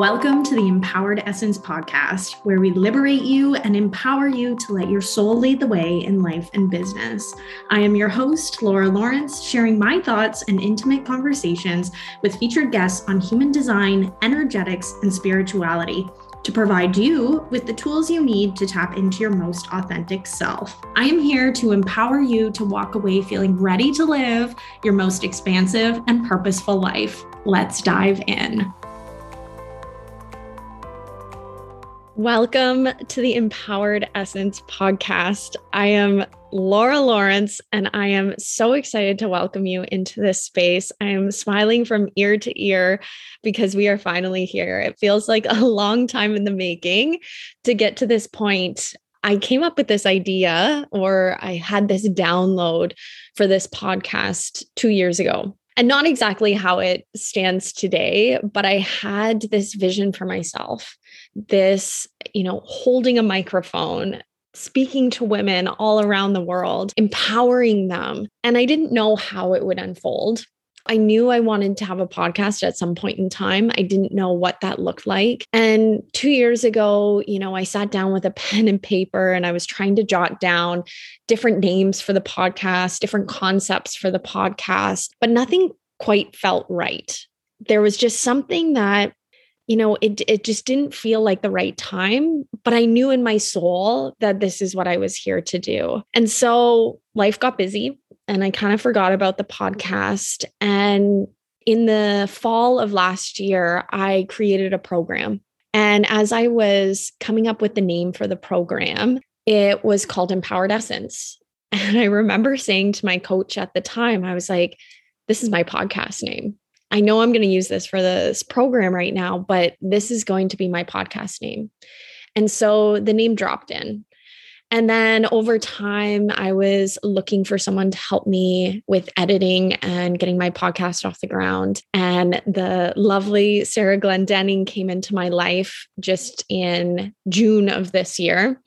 Welcome to the Empowered Essence podcast, where we liberate you and empower you to let your soul lead the way in life and business. I am your host, Laura Lorentz, sharing my thoughts and intimate conversations with featured guests on human design, energetics, and spirituality to provide you with the tools you need to tap into your most authentic self. I am here to empower you to walk away feeling ready to live your most expansive and purposeful life. Let's dive in. Welcome to the Empowered Essence podcast. I am Laura Lorentz, and I am so excited to welcome you into this space. I am smiling from ear to ear because we are finally here. It feels like a long time in the making to get to this point. I came up with this idea, or I had this download for this podcast two years ago and not exactly how it stands today, but I had this vision for myself this, you know, holding a microphone, speaking to women all around the world, empowering them. And I didn't know how it would unfold. I knew I wanted to have a podcast at some point in time. I didn't know what that looked like. And two years ago, you know, I sat down with a pen and paper and I was trying to jot down different names for the podcast, different concepts for the podcast, but nothing quite felt right. There was just something that you know it it just didn't feel like the right time but i knew in my soul that this is what i was here to do and so life got busy and i kind of forgot about the podcast and in the fall of last year i created a program and as i was coming up with the name for the program it was called empowered essence and i remember saying to my coach at the time i was like this is my podcast name I know I'm going to use this for this program right now, but this is going to be my podcast name. And so the name dropped in. And then over time, I was looking for someone to help me with editing and getting my podcast off the ground. And the lovely Sarah Glendenning came into my life just in June of this year.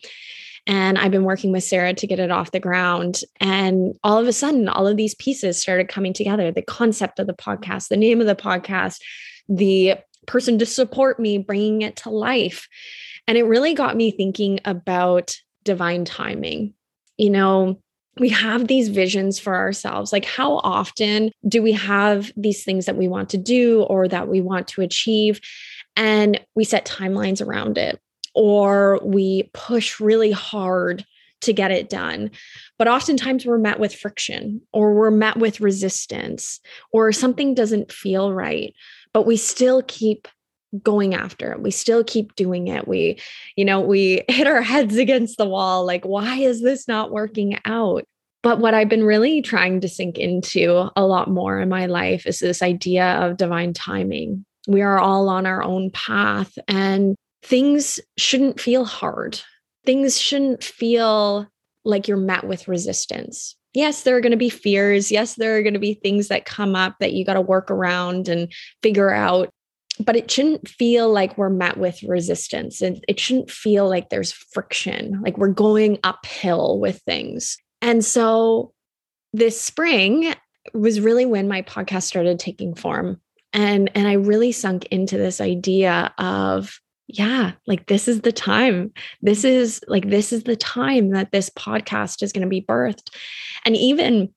And I've been working with Sarah to get it off the ground. And all of a sudden, all of these pieces started coming together the concept of the podcast, the name of the podcast, the person to support me, bringing it to life. And it really got me thinking about divine timing. You know, we have these visions for ourselves. Like, how often do we have these things that we want to do or that we want to achieve? And we set timelines around it or we push really hard to get it done. But oftentimes we're met with friction or we're met with resistance or something doesn't feel right, but we still keep going after it. We still keep doing it. We, you know, we hit our heads against the wall like, why is this not working out? But what I've been really trying to sink into a lot more in my life is this idea of divine timing. We are all on our own path. And things shouldn't feel hard. Things shouldn't feel like you're met with resistance. Yes, there are going to be fears. Yes, there are going to be things that come up that you got to work around and figure out. But it shouldn't feel like we're met with resistance. And it shouldn't feel like there's friction, like we're going uphill with things. And so this spring was really when my podcast started taking form. And, and I really sunk into this idea of yeah, like this is the time. This is like this is the time that this podcast is going to be birthed. And even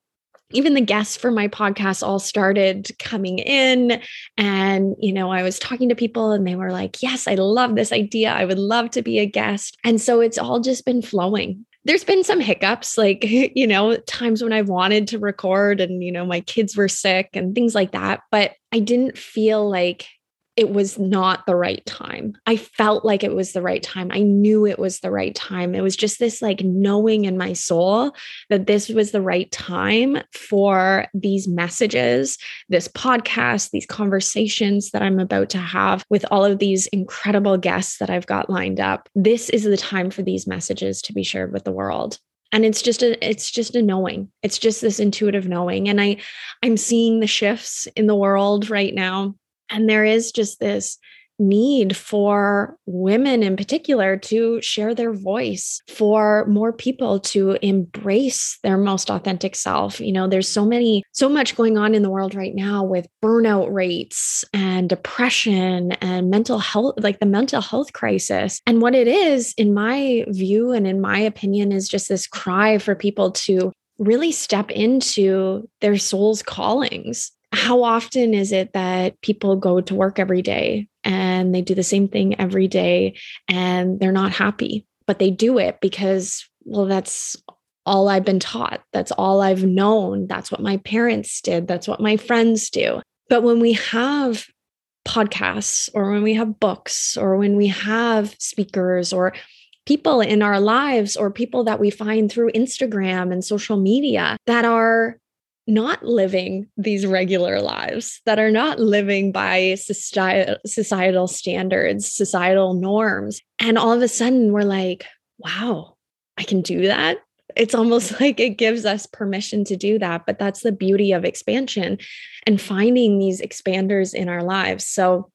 even the guests for my podcast all started coming in and you know i was talking to people and they were like yes i love this idea. I would love to be a guest. And so it's all just been flowing. There's been some hiccups like you know times when i wanted to record and you know my kids were sick and things like that but i didn't feel like it was not the right time. I felt like it was the right time. I knew it was the right time. It was just this like knowing in my soul that this was the right time for these messages, this podcast, these conversations that I'm about to have with all of these incredible guests that I've got lined up. This is the time for these messages to be shared with the world and it's just a it's just a knowing it's just this intuitive knowing and i i'm seeing the shifts in the world right now and there is just this need for women in particular to share their voice, for more people to embrace their most authentic self. You know, there's so many, so much going on in the world right now with burnout rates and depression and mental health, like the mental health crisis. And what it is, in my view and in my opinion, is just this cry for people to really step into their soul's callings how often is it that people go to work every day and they do the same thing every day and they're not happy, but they do it because, well, that's all I've been taught. That's all I've known. That's what my parents did. That's what my friends do. But when we have podcasts or when we have books or when we have speakers or people in our lives or people that we find through Instagram and social media that are not living these regular lives, that are not living by societal standards, societal norms. And all of a sudden, we're like, wow, I can do that. It's almost like it gives us permission to do that. But that's the beauty of expansion and finding these expanders in our lives. So,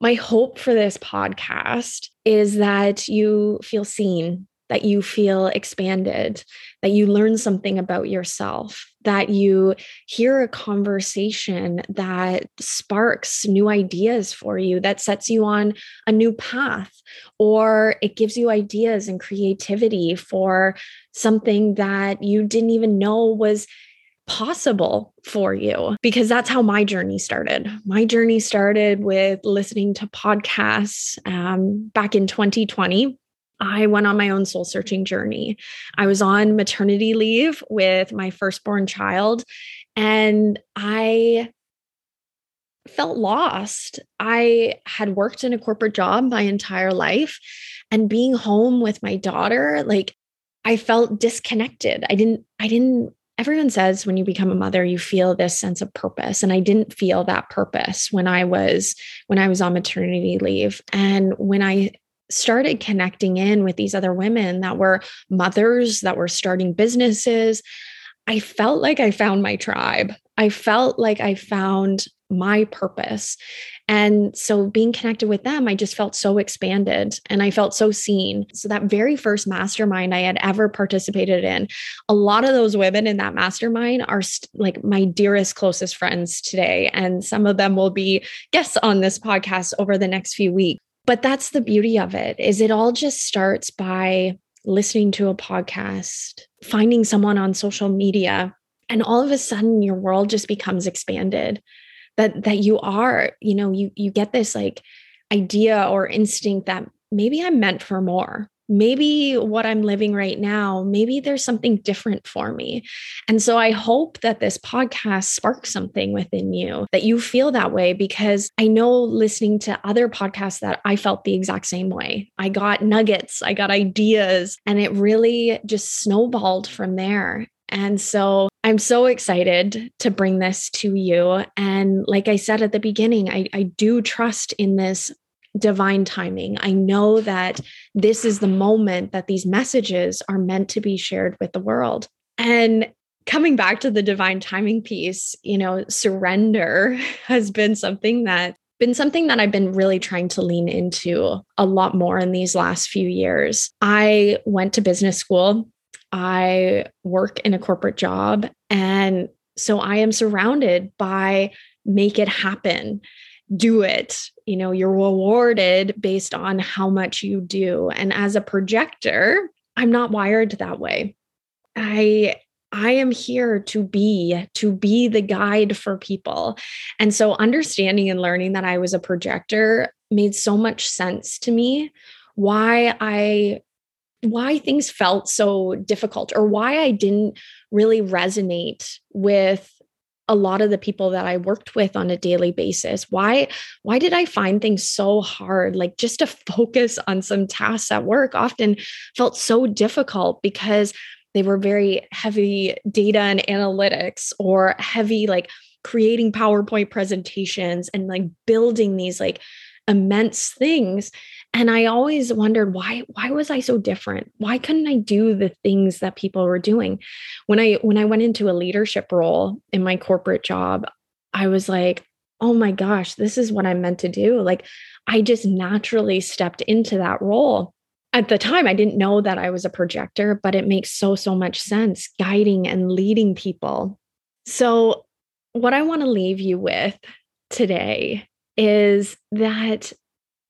my hope for this podcast is that you feel seen, that you feel expanded, that you learn something about yourself, that you hear a conversation that sparks new ideas for you, that sets you on a new path, or it gives you ideas and creativity for something that you didn't even know was possible for you because that's how my journey started. My journey started with listening to podcasts um, back in 2020. I went on my own soul searching journey. I was on maternity leave with my firstborn child, and I felt lost. I had worked in a corporate job my entire life, and being home with my daughter, like I felt disconnected. I didn't, I didn't. Everyone says when you become a mother, you feel this sense of purpose. And I didn't feel that purpose when I was when I was on maternity leave. And when I started connecting in with these other women that were mothers that were starting businesses, I felt like I found my tribe. I felt like I found my purpose. And so being connected with them, I just felt so expanded and I felt so seen. So that very first mastermind I had ever participated in, a lot of those women in that mastermind are st- like my dearest, closest friends today. And some of them will be guests on this podcast over the next few weeks. But that's the beauty of it is it all just starts by listening to a podcast, finding someone on social media, and all of a sudden your world just becomes expanded. That that you are, you know, you you get this like idea or instinct that maybe I'm meant for more maybe what I'm living right now, maybe there's something different for me. And so I hope that this podcast sparks something within you, that you feel that way, because I know listening to other podcasts that I felt the exact same way. I got nuggets, I got ideas, and it really just snowballed from there. And so I'm so excited to bring this to you. And like I said at the beginning, I, I do trust in this divine timing. I know that this is the moment that these messages are meant to be shared with the world. And coming back to the divine timing piece, you know, surrender has been something that been something that I've been really trying to lean into a lot more in these last few years. I went to business school. I work in a corporate job and so I am surrounded by make it happen do it you know you're rewarded based on how much you do. And as a projector i'm not wired that way. I i am here to be to be the guide for people. And so understanding and learning that i was a projector made so much sense to me. Why i why things felt so difficult or why i didn't really resonate with a lot of the people that I worked with on a daily basis. Why why did I find things so hard? Like just to focus on some tasks at work often felt so difficult because they were very heavy data and analytics or heavy like creating PowerPoint presentations and like building these like immense things and i always wondered why why was i so different why couldn't i do the things that people were doing when i when i went into a leadership role in my corporate job i was like oh my gosh, this is what I'm meant to do. Like I just naturally stepped into that role. At the time, I didn't know that I was a projector, but it makes so, so much sense guiding and leading people. So, what I want to leave you with today is that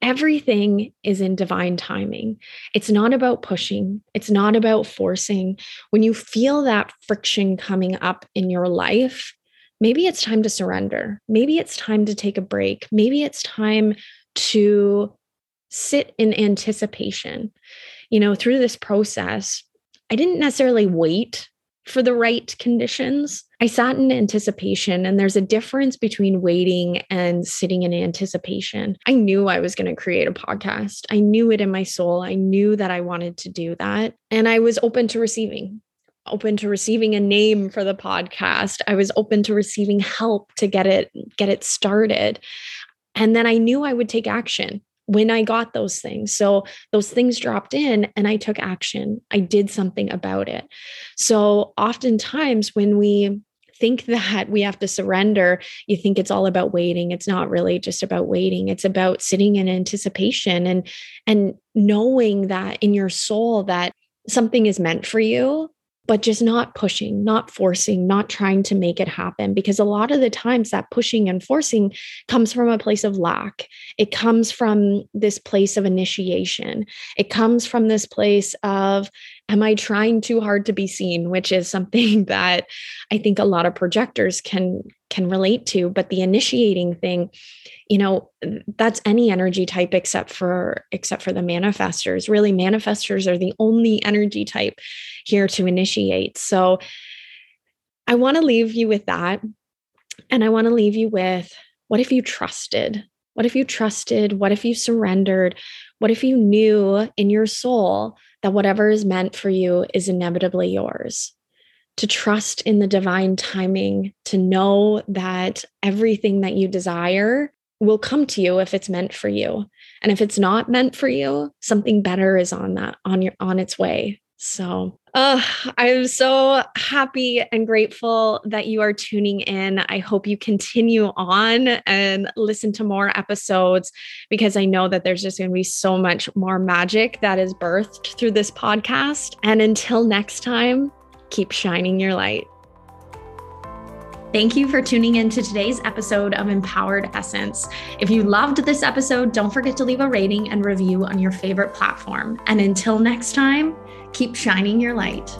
everything is in divine timing. It's not about pushing, it's not about forcing. When you feel that friction coming up in your life, maybe it's time to surrender. Maybe it's time to take a break. Maybe it's time to sit in anticipation. You know, through this process, I didn't necessarily wait for the right conditions. I sat in anticipation, and there's a difference between waiting and sitting in anticipation. I knew I was going to create a podcast. I knew it in my soul. I knew that I wanted to do that. And I was open to receiving, open to receiving a name for the podcast. I was open to receiving help to get it get it started. And then I knew I would take action when I got those things. So those things dropped in and I took action. I did something about it. So oftentimes when we think that we have to surrender, you think it's all about waiting. It's not really just about waiting. It's about sitting in anticipation and and knowing that in your soul that something is meant for you but just not pushing, not forcing, not trying to make it happen. Because a lot of the times that pushing and forcing comes from a place of lack. It comes from this place of initiation. It comes from this place of, am I trying too hard to be seen? Which is something that I think a lot of projectors can can relate to. But the initiating thing, you know, that's any energy type except for except for the manifestors. Really, manifestors are the only energy type here to initiate. So I want to leave you with that. And I want to leave you with what if you trusted? What if you trusted? What if you surrendered? What if you knew in your soul that whatever is meant for you is inevitably yours? To trust in the divine timing, to know that everything that you desire will come to you if it's meant for you. And if it's not meant for you, something better is on that on your on its way. So uh, I'm so happy and grateful that you are tuning in. I hope you continue on and listen to more episodes because I know that there's just going to be so much more magic that is birthed through this podcast. And until next time, keep shining your light. Thank you for tuning in to today's episode of Empowered Essence. If you loved this episode, don't forget to leave a rating and review on your favorite platform. And until next time, keep shining your light.